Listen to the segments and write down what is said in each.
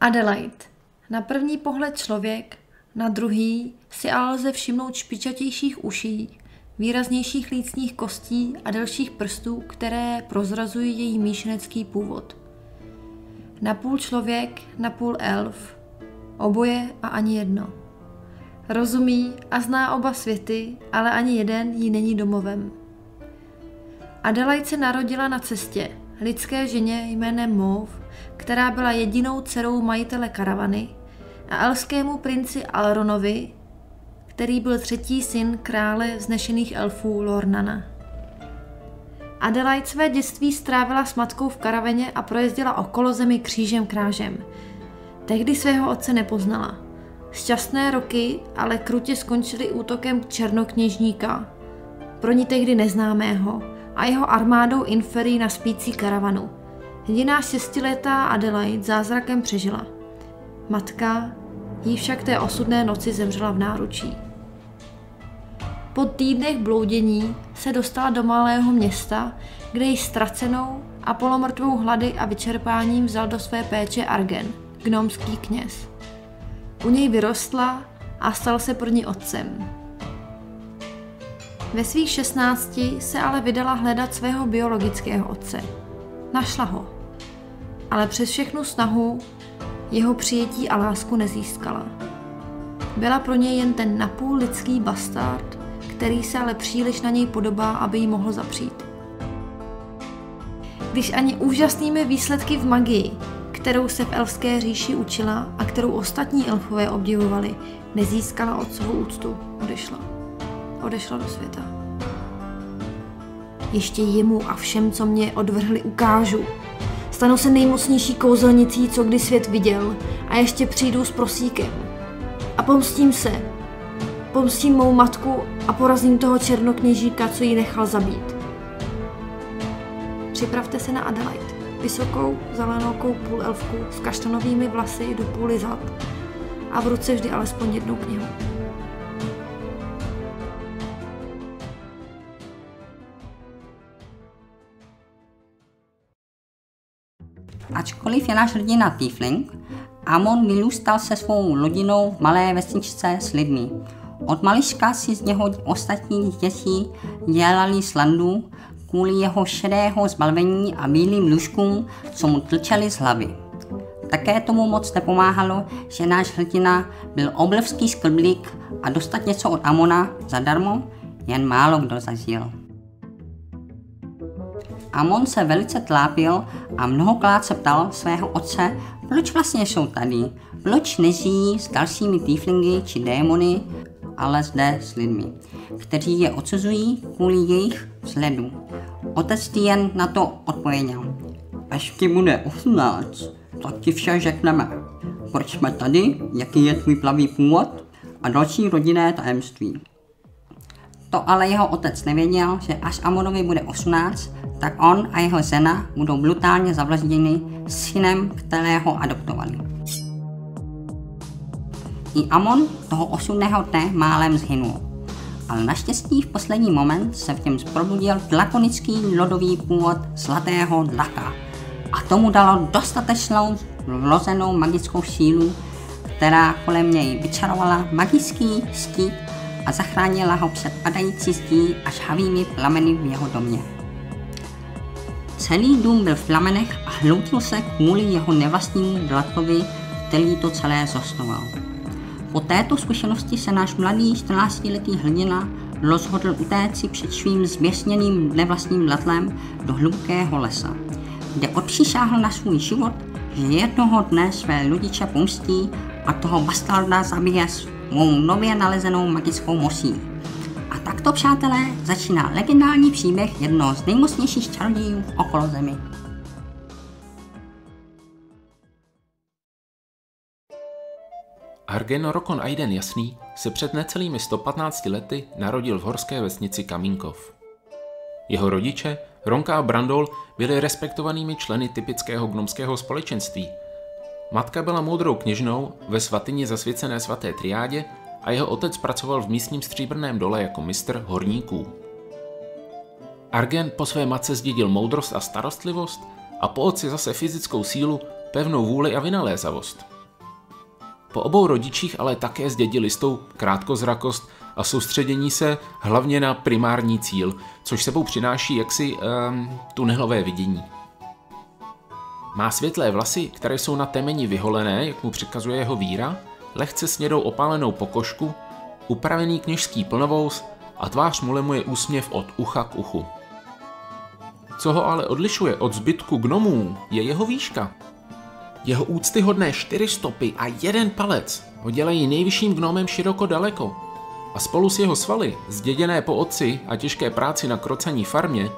Adelaide. Na první pohled člověk, na druhý si ale lze všimnout špičatějších uší, výraznějších lícních kostí a delších prstů, které prozrazují její míšenecký původ. Napůl člověk, napůl elf, oboje a ani jedno. Rozumí a zná oba světy, ale ani jeden jí není domovem. Adelaide se narodila na cestě, lidské ženě jménem Mauve, která byla jedinou dcerou majitele karavany, a elskému princi Alronovi, který byl třetí syn krále vznešených elfů Lornana. Adelaide své dětství strávila s matkou v karaveně a projezdila okolo zemi křížem krážem. Tehdy svého otce nepoznala. Šťastné roky ale krutě skončily útokem černokněžníka, pro ní tehdy neznámého, a jeho armádou inferí na spící karavanu. Jediná šestiletá Adelaide zázrakem přežila. Matka jí však té osudné noci zemřela v náručí. Po týdnech bloudění se dostala do malého města, kde ji ztracenou a polomrtvou hlady a vyčerpáním vzal do své péče Argen, gnomský kněz. U něj vyrostla a stal se pro ní otcem. Ve svých šestnácti se ale vydala hledat svého biologického otce. Našla ho. Ale přes všechnu snahu jeho přijetí a lásku nezískala. Byla pro něj jen ten napůl lidský bastard, který se ale příliš na něj podobá, aby jí mohl zapřít. Když ani úžasnými výsledky v magii, kterou se v elfské říši učila a kterou ostatní elfové obdivovali, nezískala otcovou úctu, odešla. Odešla do světa. Ještě jemu a všem, co mě odvrhli, ukážu. Stanu se nejmocnější kouzelnicí, co kdy svět viděl a ještě přijdu s prosíkem. A pomstím se, Pomstím mou matku a porazím toho černokněžíka, co ji nechal zabít. Připravte se na Adelaide. Vysokou, zelenoukou půlelfku s kaštanovými vlasy do půly zad a v ruce vždy alespoň jednou knihu. Ačkoliv je náš hrdina Tiefling, Amon vyrůstal se svou rodinou v malé vesničce s lidmi. Od mališka si z něho ostatní děti dělali slandu kvůli jeho šedého zbalvení a bílým lůžkům, co mu tlčeli z hlavy. Také tomu moc nepomáhalo, že náš hrdina byl obrovský skrblík a dostat něco od Amona zadarmo jen málo kdo zažil. Amon se velice tlápil a mnohokrát se ptal svého otce, proč vlastně jsou tady, proč nežijí s dalšími tieflingy či démony, ale zde s lidmi, kteří je odsuzují kvůli jejich vzhledu. Otec ti jen na to odpověděl. Až ti bude 18, tak ti vše řekneme. Proč jsme tady, jaký je tvůj plavý původ a další rodinné tajemství. To ale jeho otec nevěděl, že až Amonovi bude 18, tak on a jeho žena budou brutálně zavlažděni synem, kterého adoptovali. I Amon toho osudného dne málem zhynul. Ale naštěstí v poslední moment se v něm probudil drakonický lodový původ zlatého dlaka. A tomu dalo dostatečnou vlozenou magickou sílu, která kolem něj vyčarovala magický štít a zachránila ho před padající zdí a žhavými plameny v jeho domě. Celý dům byl v plamenech a hloutil se kvůli jeho nevlastnímu dlakovi, který to celé zosnoval. Po této zkušenosti se náš mladý 14-letý hrdina rozhodl utéct před svým zběsněným nevlastním letlem do hlubokého lesa, kde odpřisáhl na svůj život, že jednoho dne své rodiče pomstí a toho bastarda zabije svou nově nalezenou magickou mosí. A takto, přátelé, začíná legendární příběh jednoho z nejmocnějších čarodějů okolo zemi. Argen Rokon Aiden Jasný se před necelými 115 lety narodil v horské vesnici Kamínkov. Jeho rodiče, Ronka a Brandol, byli respektovanými členy typického gnomského společenství. Matka byla moudrou kněžnou ve svatyni zasvěcené svaté triádě a jeho otec pracoval v místním stříbrném dole jako mistr horníků. Argen po své matce zdědil moudrost a starostlivost a po otci zase fyzickou sílu, pevnou vůli a vynalézavost. Po obou rodičích ale také zdědili stou krátkozrakost a soustředění se hlavně na primární cíl, což sebou přináší jaksi um, tunelové vidění. Má světlé vlasy, které jsou na temeni vyholené, jak mu přikazuje jeho víra, lehce snědou opálenou pokožku, upravený kněžský plnovous a tvář mu lemuje úsměv od ucha k uchu. Co ho ale odlišuje od zbytku gnomů, je jeho výška. Jeho úctyhodné čtyři stopy a jeden palec ho dělají nejvyšším gnomem široko daleko. A spolu s jeho svaly, zděděné po otci a těžké práci na krocaní farmě,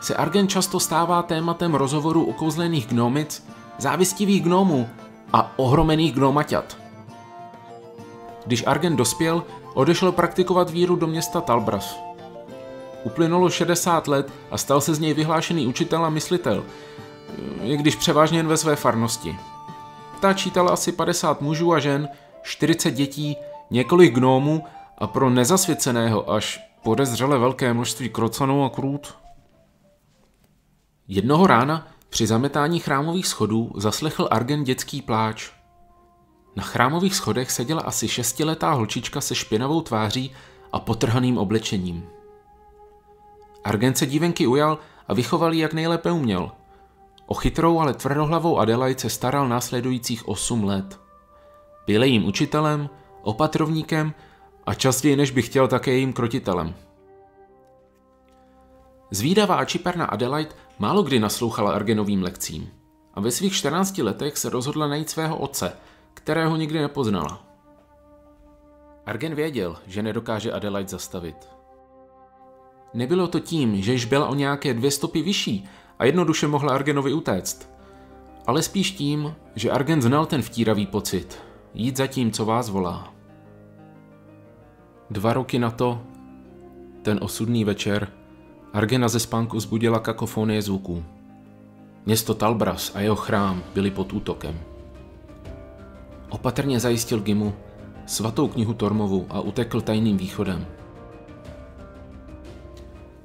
se Argen často stává tématem rozhovorů ukouzlených gnomic, závistivých gnomů a ohromených gnomaťat. Když Argen dospěl, odešel praktikovat víru do města Talbras. Uplynulo 60 let a stal se z něj vyhlášený učitel a myslitel, i když převážně jen ve své farnosti. Ta čítala asi 50 mužů a žen, 40 dětí, několik gnómů a pro nezasvěceného až podezřele velké množství krocanů a krůt. Jednoho rána při zametání chrámových schodů zaslechl Argen dětský pláč. Na chrámových schodech seděla asi šestiletá holčička se špinavou tváří a potrhaným oblečením. Argen se dívenky ujal a vychoval ji jak nejlépe uměl. O chytrou, ale tvrdohlavou Adelaide se staral následujících osm let. Byl jejím učitelem, opatrovníkem a častěji než by chtěl také jejím krotitelem. Zvídavá a čiperná Adelaide málo kdy naslouchala Argenovým lekcím a ve svých 14 letech se rozhodla najít svého otce, kterého nikdy nepoznala. Argen věděl, že nedokáže Adelaide zastavit. Nebylo to tím, že již byla o nějaké dvě stopy vyšší a jednoduše mohla Argenovi utéct, ale spíš tím, že Argen znal ten vtíravý pocit, jít za tím, co vás volá. Dva roky na to, ten osudný večer, Argena ze spánku zbudila kakofonie zvuků. Město Talbras a jeho chrám byly pod útokem. Opatrně zajistil Gimu svatou knihu Tormovu a utekl tajným východem.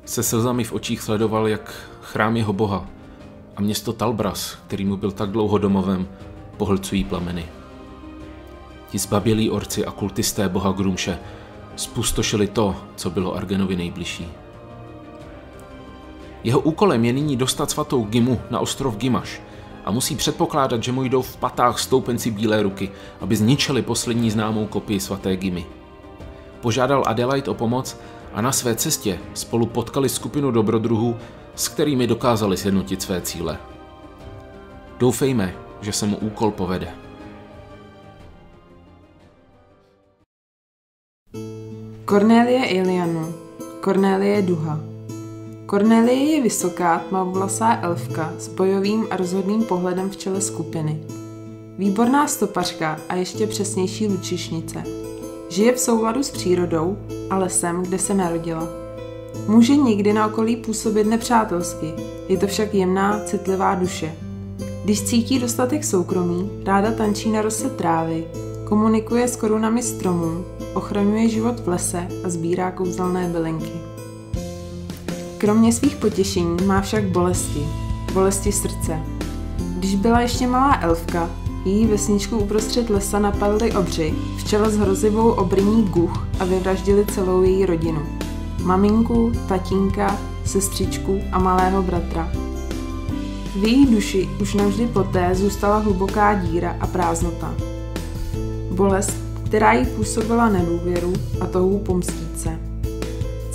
Se slzami v očích sledoval, jak chrám jeho boha a město Talbras, který mu byl tak dlouho domovem, pohlcují plameny. Ti zbabělí orci a kultisté boha Grumše spustošili to, co bylo Argenovi nejbližší. Jeho úkolem je nyní dostat svatou Gimu na ostrov Gimaš a musí předpokládat, že mu jdou v patách stoupenci Bílé ruky, aby zničili poslední známou kopii svaté Gimy. Požádal Adelaide o pomoc a na své cestě spolu potkali skupinu dobrodruhů, s kterými dokázali sjednotit své cíle. Doufejme, že se mu úkol povede. Cornélie Ilianu Cornélie Duha Cornélie je vysoká, tmavovlasá elfka s bojovým a rozhodným pohledem v čele skupiny. Výborná stopařka a ještě přesnější lučišnice. Žije v souladu s přírodou a lesem, kde se narodila. Může nikdy na okolí působit nepřátelsky, je to však jemná, citlivá duše. Když cítí dostatek soukromí, ráda tančí na rose trávy, komunikuje s korunami stromů, ochraňuje život v lese a sbírá kouzelné bylinky. Kromě svých potěšení má však bolesti. Bolesti srdce. Když byla ještě malá elfka, její vesničku uprostřed lesa napadli obři, v čele s hrozivou obrní guch a vyvraždili celou její rodinu. Maminku, tatínka, sestřičku a malého bratra. V její duši už navždy poté zůstala hluboká díra a prázdnota. Bolest, která jí působila nedůvěru a touhu pomstít se.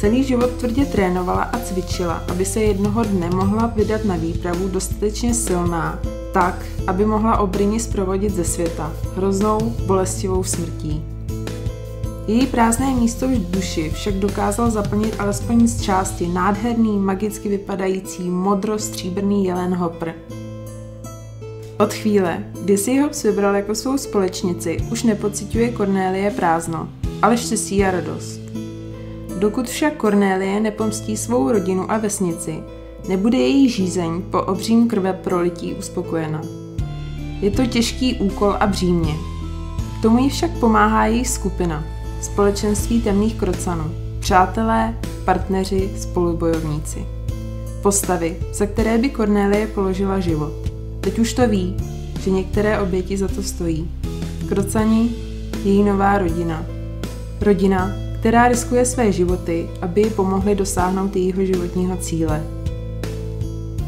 Celý život tvrdě trénovala a cvičila, aby se jednoho dne mohla vydat na výpravu dostatečně silná, tak, aby mohla Obryni zprovodit ze světa, hroznou, bolestivou smrtí. Její prázdné místo v duši však dokázal zaplnit alespoň z části nádherný, magicky vypadající modro-stříbrný jelen Hopper. Od chvíle, kdy si ho vybral jako svou společnici, už nepociťuje Cornélie prázdno, ale štěstí a radost. Dokud však Cornélie nepomstí svou rodinu a vesnici, nebude její žízeň po obřím krve prolití uspokojena. Je to těžký úkol a břímě. K tomu jí však pomáhá její skupina, společenství temných krocanů, přátelé, partneři, spolubojovníci. Postavy, za které by Cornélie položila život. Teď už to ví že některé oběti za to stojí. Krocani, její nová rodina. Rodina, která riskuje své životy, aby ji pomohli dosáhnout jejího životního cíle.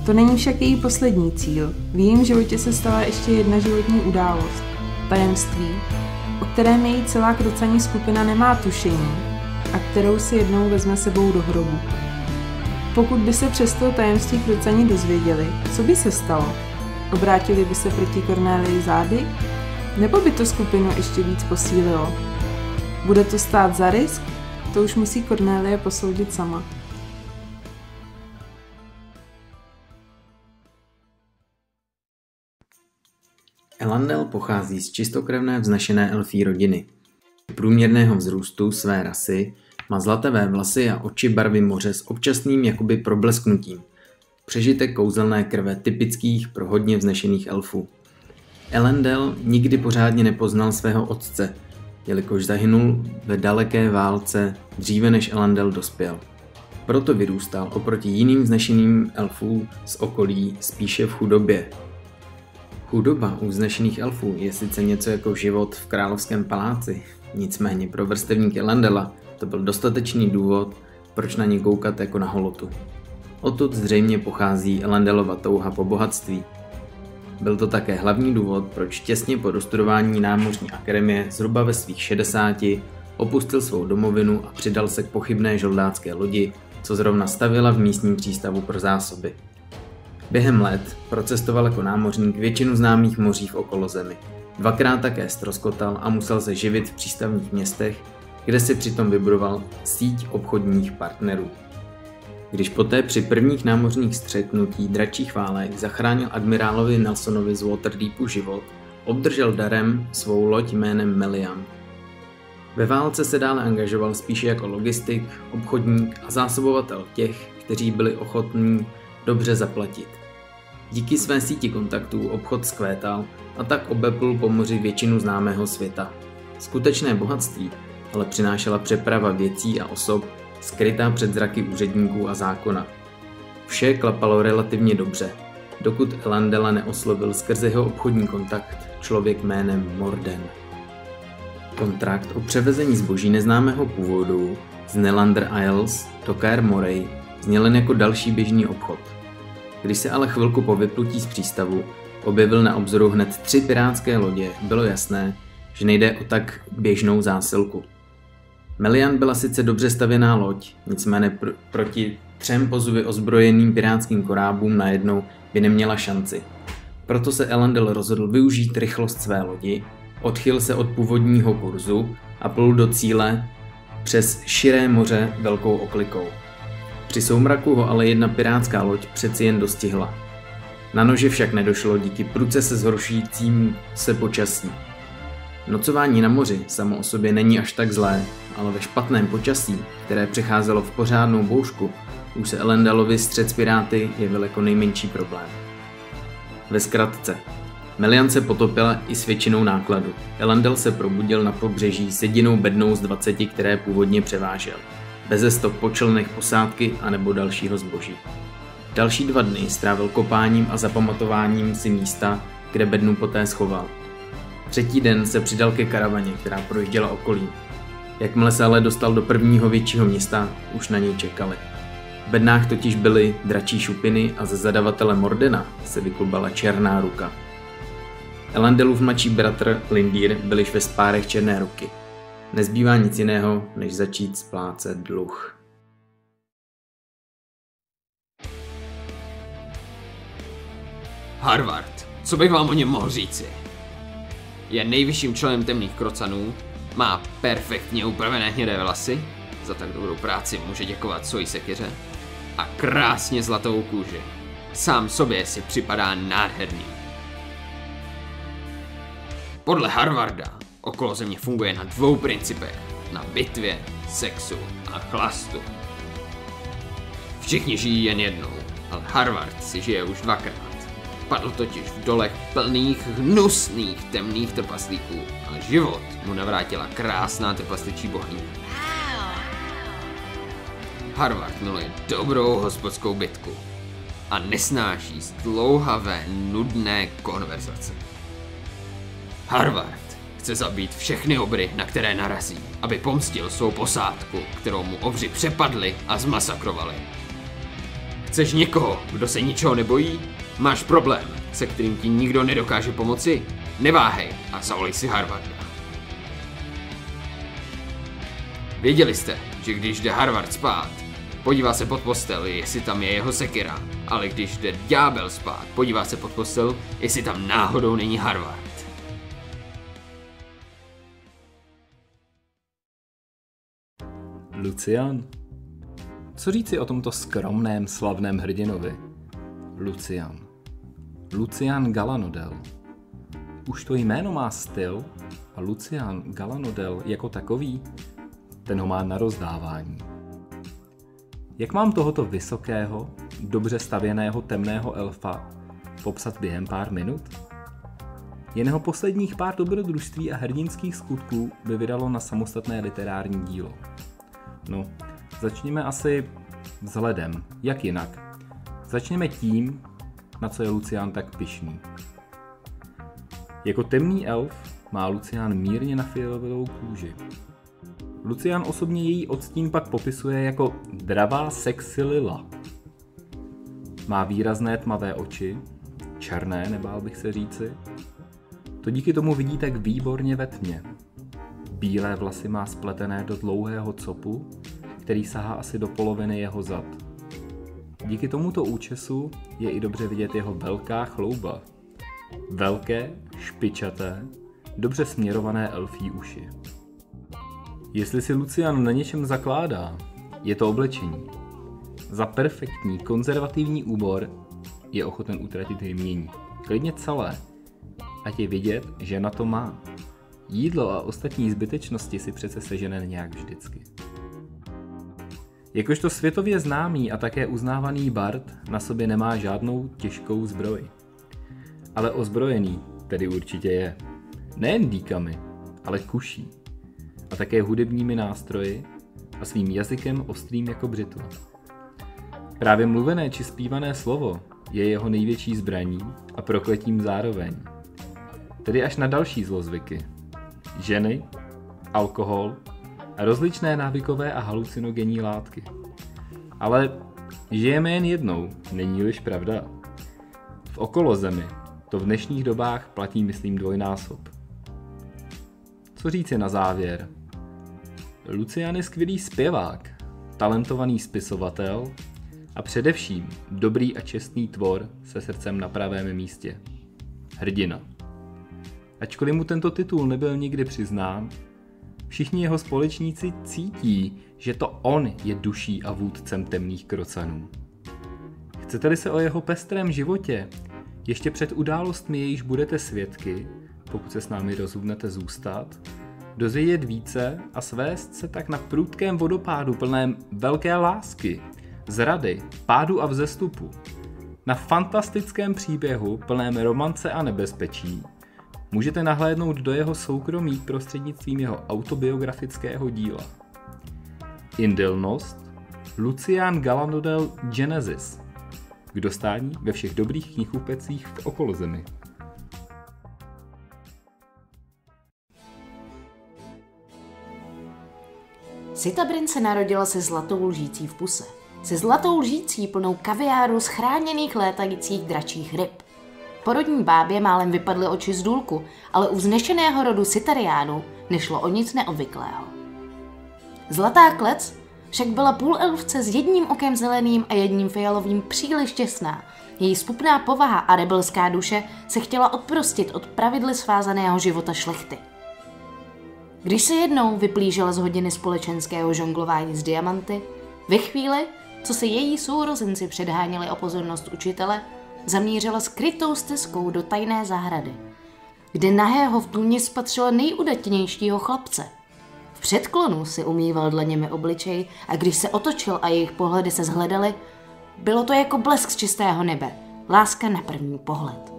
To není však její poslední cíl. V jejím životě se stala ještě jedna životní událost. Tajemství, o kterém její celá krocaní skupina nemá tušení a kterou si jednou vezme sebou do hrobu. Pokud by se přes to tajemství krocaní dozvěděli, co by se stalo? Obrátili by se proti Cornélii zády? Nebo by to skupinu ještě víc posílilo? Bude to stát za risk? To už musí Cornélie posoudit sama. Elandel pochází z čistokrevné vznešené elfí rodiny. Průměrného vzrůstu své rasy má zlaté vlasy a oči barvy moře s občasným jakoby problesknutím. Přežitek kouzelné krve typických pro hodně vznešených elfů. Elendel nikdy pořádně nepoznal svého otce, jelikož zahynul ve daleké válce dříve než Elendel dospěl. Proto vyrůstal oproti jiným vznešeným elfů z okolí spíše v chudobě, Chudoba u vznešených elfů je sice něco jako život v královském paláci, nicméně pro vrstevníky Landela to byl dostatečný důvod, proč na ně koukat jako na holotu. Odtud zřejmě pochází Landelova touha po bohatství. Byl to také hlavní důvod, proč těsně po dostudování námořní akademie zhruba ve svých 60 opustil svou domovinu a přidal se k pochybné žoldácké lodi, co zrovna stavila v místním přístavu pro zásoby. Během let procestoval jako námořník většinu známých moří v okolo zemi. Dvakrát také stroskotal a musel se živit v přístavních městech, kde si přitom vybudoval síť obchodních partnerů. Když poté při prvních námořních střetnutí dračích válek zachránil admirálovi Nelsonovi z Waterdeepu život, obdržel darem svou loď jménem Melian. Ve válce se dále angažoval spíše jako logistik, obchodník a zásobovatel těch, kteří byli ochotní dobře zaplatit. Díky své síti kontaktů obchod skvétal a tak obepl po moři většinu známého světa. Skutečné bohatství ale přinášela přeprava věcí a osob skrytá před zraky úředníků a zákona. Vše klapalo relativně dobře, dokud Elandela neoslovil skrze jeho obchodní kontakt člověk jménem Morden. Kontrakt o převezení zboží neznámého původu z Nelander Isles do Kaer Morey zněl jen jako další běžný obchod – když se ale chvilku po vyplutí z přístavu objevil na obzoru hned tři pirátské lodě, bylo jasné, že nejde o tak běžnou zásilku. Melian byla sice dobře stavěná loď, nicméně pr- proti třem pozuvy ozbrojeným pirátským korábům najednou by neměla šanci. Proto se Elendel rozhodl využít rychlost své lodi, odchyl se od původního kurzu a plul do cíle přes širé moře velkou oklikou. Při soumraku ho ale jedna pirátská loď přeci jen dostihla. Na nože však nedošlo díky pruce se zhoršujícím se počasí. Nocování na moři samo o sobě není až tak zlé, ale ve špatném počasí, které přecházelo v pořádnou boušku, už se Elendalovi střed s piráty jevil jako nejmenší problém. Ve zkratce, Melian se potopila i s většinou nákladu. Elendel se probudil na pobřeží s jedinou bednou z 20, které původně převážel beze stop po člnech posádky anebo dalšího zboží. Další dva dny strávil kopáním a zapamatováním si místa, kde bednu poté schoval. Třetí den se přidal ke karavaně, která projížděla okolí. Jakmile se ale dostal do prvního většího města, už na něj čekali. V bednách totiž byly dračí šupiny a ze zadavatele Mordena se vyklubala černá ruka. Elandelův mladší bratr Lindir byl již ve spárech černé ruky – Nezbývá nic jiného, než začít splácet dluh. Harvard, co bych vám o něm mohl říci? Je nejvyšším členem temných krocanů, má perfektně upravené hnědé vlasy, za tak dobrou práci může děkovat svojí sekyře, a krásně zlatou kůži. Sám sobě si připadá nádherný. Podle Harvarda Okolo země funguje na dvou principech. Na bitvě, sexu a chlastu. Všichni žijí jen jednou, ale Harvard si žije už dvakrát. Padl totiž v dolech plných hnusných temných trpaslíků a život mu navrátila krásná trpasličí bohyně. Harvard miluje dobrou hospodskou bitku a nesnáší zdlouhavé, nudné konverzace. Harvard chce zabít všechny obry, na které narazí, aby pomstil svou posádku, kterou mu obři přepadli a zmasakrovali. Chceš někoho, kdo se ničeho nebojí? Máš problém, se kterým ti nikdo nedokáže pomoci? Neváhej a zavolej si Harvarda. Věděli jste, že když jde Harvard spát, podívá se pod postel, jestli tam je jeho sekira, ale když jde ďábel spát, podívá se pod postel, jestli tam náhodou není Harvard. Lucian? Co říci o tomto skromném, slavném hrdinovi? Lucian. Lucian Galanodel. Už to jméno má styl a Lucian Galanodel jako takový, ten ho má na rozdávání. Jak mám tohoto vysokého, dobře stavěného temného elfa popsat během pár minut? Jen jeho posledních pár dobrodružství a hrdinských skutků by vydalo na samostatné literární dílo. No, začněme asi vzhledem. Jak jinak? Začněme tím, na co je Lucián tak pišný. Jako temný elf má Lucián mírně nafialovou kůži. Lucián osobně její odstín pak popisuje jako dravá sexy lila. Má výrazné tmavé oči, černé, nebál bych se říci. To díky tomu vidí tak výborně ve tmě. Bílé vlasy má spletené do dlouhého copu, který sahá asi do poloviny jeho zad. Díky tomuto účesu je i dobře vidět jeho velká chlouba. Velké, špičaté, dobře směrované elfí uši. Jestli si Lucian na něčem zakládá, je to oblečení. Za perfektní konzervativní úbor je ochoten utratit jmění. Klidně celé. Ať je vidět, že na to má. Jídlo a ostatní zbytečnosti si přece sežene nějak vždycky. Jakožto světově známý a také uznávaný Bart na sobě nemá žádnou těžkou zbroj. Ale ozbrojený tedy určitě je. Nejen díkami, ale kuší. A také hudebními nástroji a svým jazykem ostrým jako břitva. Právě mluvené či zpívané slovo je jeho největší zbraní a prokletím zároveň. Tedy až na další zlozvyky. Ženy, alkohol rozličné návykové a halucinogenní látky. Ale žijeme jen jednou, není-liž pravda. V okolo zemi to v dnešních dobách platí, myslím, dvojnásob. Co říci na závěr? Lucian je skvělý zpěvák, talentovaný spisovatel a především dobrý a čestný tvor se srdcem na pravém místě. Hrdina. Ačkoliv mu tento titul nebyl nikdy přiznán, všichni jeho společníci cítí, že to on je duší a vůdcem temných krocanů. Chcete-li se o jeho pestrém životě ještě před událostmi, jejíž budete svědky, pokud se s námi rozhodnete zůstat, dozvědět více a svést se tak na prudkém vodopádu plném velké lásky, zrady, pádu a vzestupu, na fantastickém příběhu plném romance a nebezpečí, můžete nahlédnout do jeho soukromí prostřednictvím jeho autobiografického díla. Indilnost Lucian Galanodel Genesis k dostání ve všech dobrých knihupecích v okolozemi. Sitabrin se narodila se zlatou lžící v puse. Se zlatou lžící plnou kaviáru z chráněných létajících dračích ryb. Porodní bábě málem vypadly oči z důlku, ale u vznešeného rodu Sitariánů nešlo o nic neobvyklého. Zlatá klec však byla půl elfce s jedním okem zeleným a jedním fialovým příliš těsná. Její spupná povaha a rebelská duše se chtěla odprostit od pravidly svázaného života šlechty. Když se jednou vyplížela z hodiny společenského žonglování s diamanty, ve chvíli, co se její sourozenci předháněli o pozornost učitele, zamířila skrytou stezkou do tajné zahrady, kde nahého v tůně spatřila nejudatnějšího chlapce. V předklonu si umýval dlaněmi obličej a když se otočil a jejich pohledy se zhledaly, bylo to jako blesk z čistého nebe, láska na první pohled.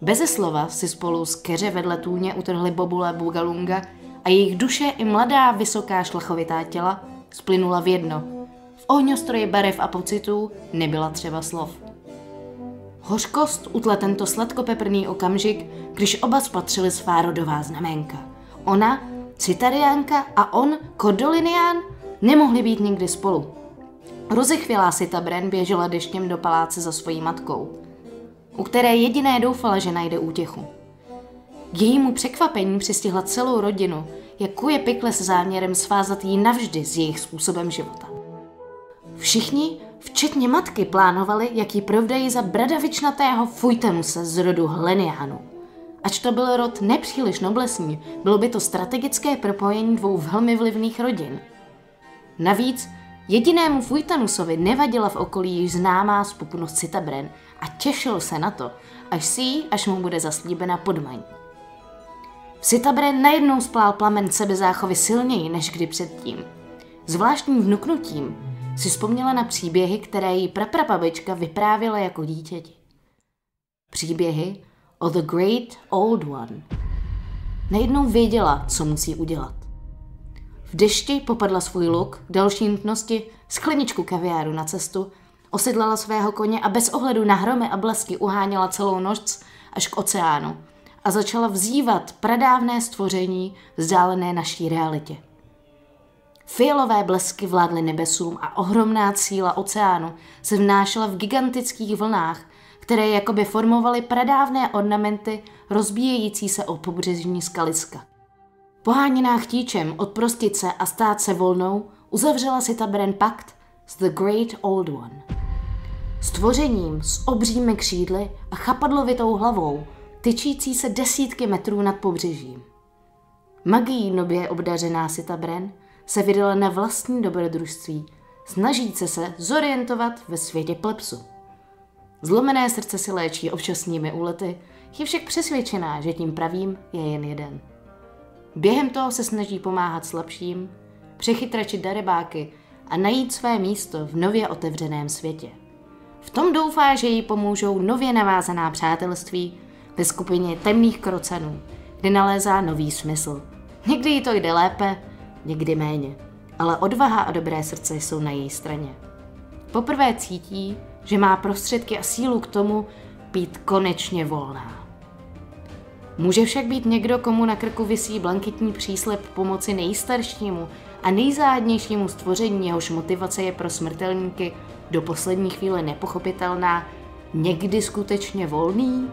Beze slova si spolu s keře vedle tůně utrhli Bobule Bugalunga a jejich duše i mladá, vysoká, šlachovitá těla splynula v jedno. V ohňostroji barev a pocitů nebyla třeba slov. Hořkost utle tento sladkopeprný okamžik, když oba spatřili svá rodová znamenka. Ona, Citariánka a on, Kordolinián, nemohli být nikdy spolu. Rozechvělá si ta Bren běžela deštěm do paláce za svojí matkou, u které jediné doufala, že najde útěchu. K jejímu překvapení přistihla celou rodinu, jak kuje pikle se záměrem svázat jí navždy s jejich způsobem života. Všichni, včetně matky, plánovali, jak ji provdají za bradavičnatého fujtemuse z rodu Hlenianu. Ač to byl rod nepříliš noblesní, bylo by to strategické propojení dvou velmi vlivných rodin. Navíc jedinému Fujtanusovi nevadila v okolí již známá spupnost Citabren a těšil se na to, až si jí, až mu bude zaslíbena podmaň. V Citabren najednou splál plamen sebezáchovy silněji než kdy předtím. Zvláštním vnuknutím si vzpomněla na příběhy, které jí praprababička vyprávěla jako dítěti. Příběhy o The Great Old One. Najednou věděla, co musí udělat. V dešti popadla svůj luk, další nutnosti, skleničku kaviáru na cestu, osedlala svého koně a bez ohledu na hromy a blesky uháněla celou noc až k oceánu a začala vzývat pradávné stvoření vzdálené naší realitě. Fialové blesky vládly nebesům a ohromná síla oceánu se vnášela v gigantických vlnách, které jakoby formovaly pradávné ornamenty rozbíjející se o pobřežní skaliska. Poháněná chtíčem odprostit se a stát se volnou, uzavřela si Tabren pakt s The Great Old One. Stvořením s obřími křídly a chapadlovitou hlavou, tyčící se desítky metrů nad pobřežím. Magií nově obdařená Tabren se vydala na vlastní dobrodružství, snažíce se zorientovat ve světě plepsu. Zlomené srdce si léčí občasnými úlety, je však přesvědčená, že tím pravým je jen jeden. Během toho se snaží pomáhat slabším, přechytračit darebáky a najít své místo v nově otevřeném světě. V tom doufá, že jí pomůžou nově navázaná přátelství ve skupině temných krocanů, kde nalézá nový smysl. Někdy jí to jde lépe, někdy méně, ale odvaha a dobré srdce jsou na její straně. Poprvé cítí, že má prostředky a sílu k tomu být konečně volná. Může však být někdo, komu na krku visí blankitní příslep pomoci nejstaršímu a nejzádnějšímu stvoření, jehož motivace je pro smrtelníky do poslední chvíle nepochopitelná, někdy skutečně volný?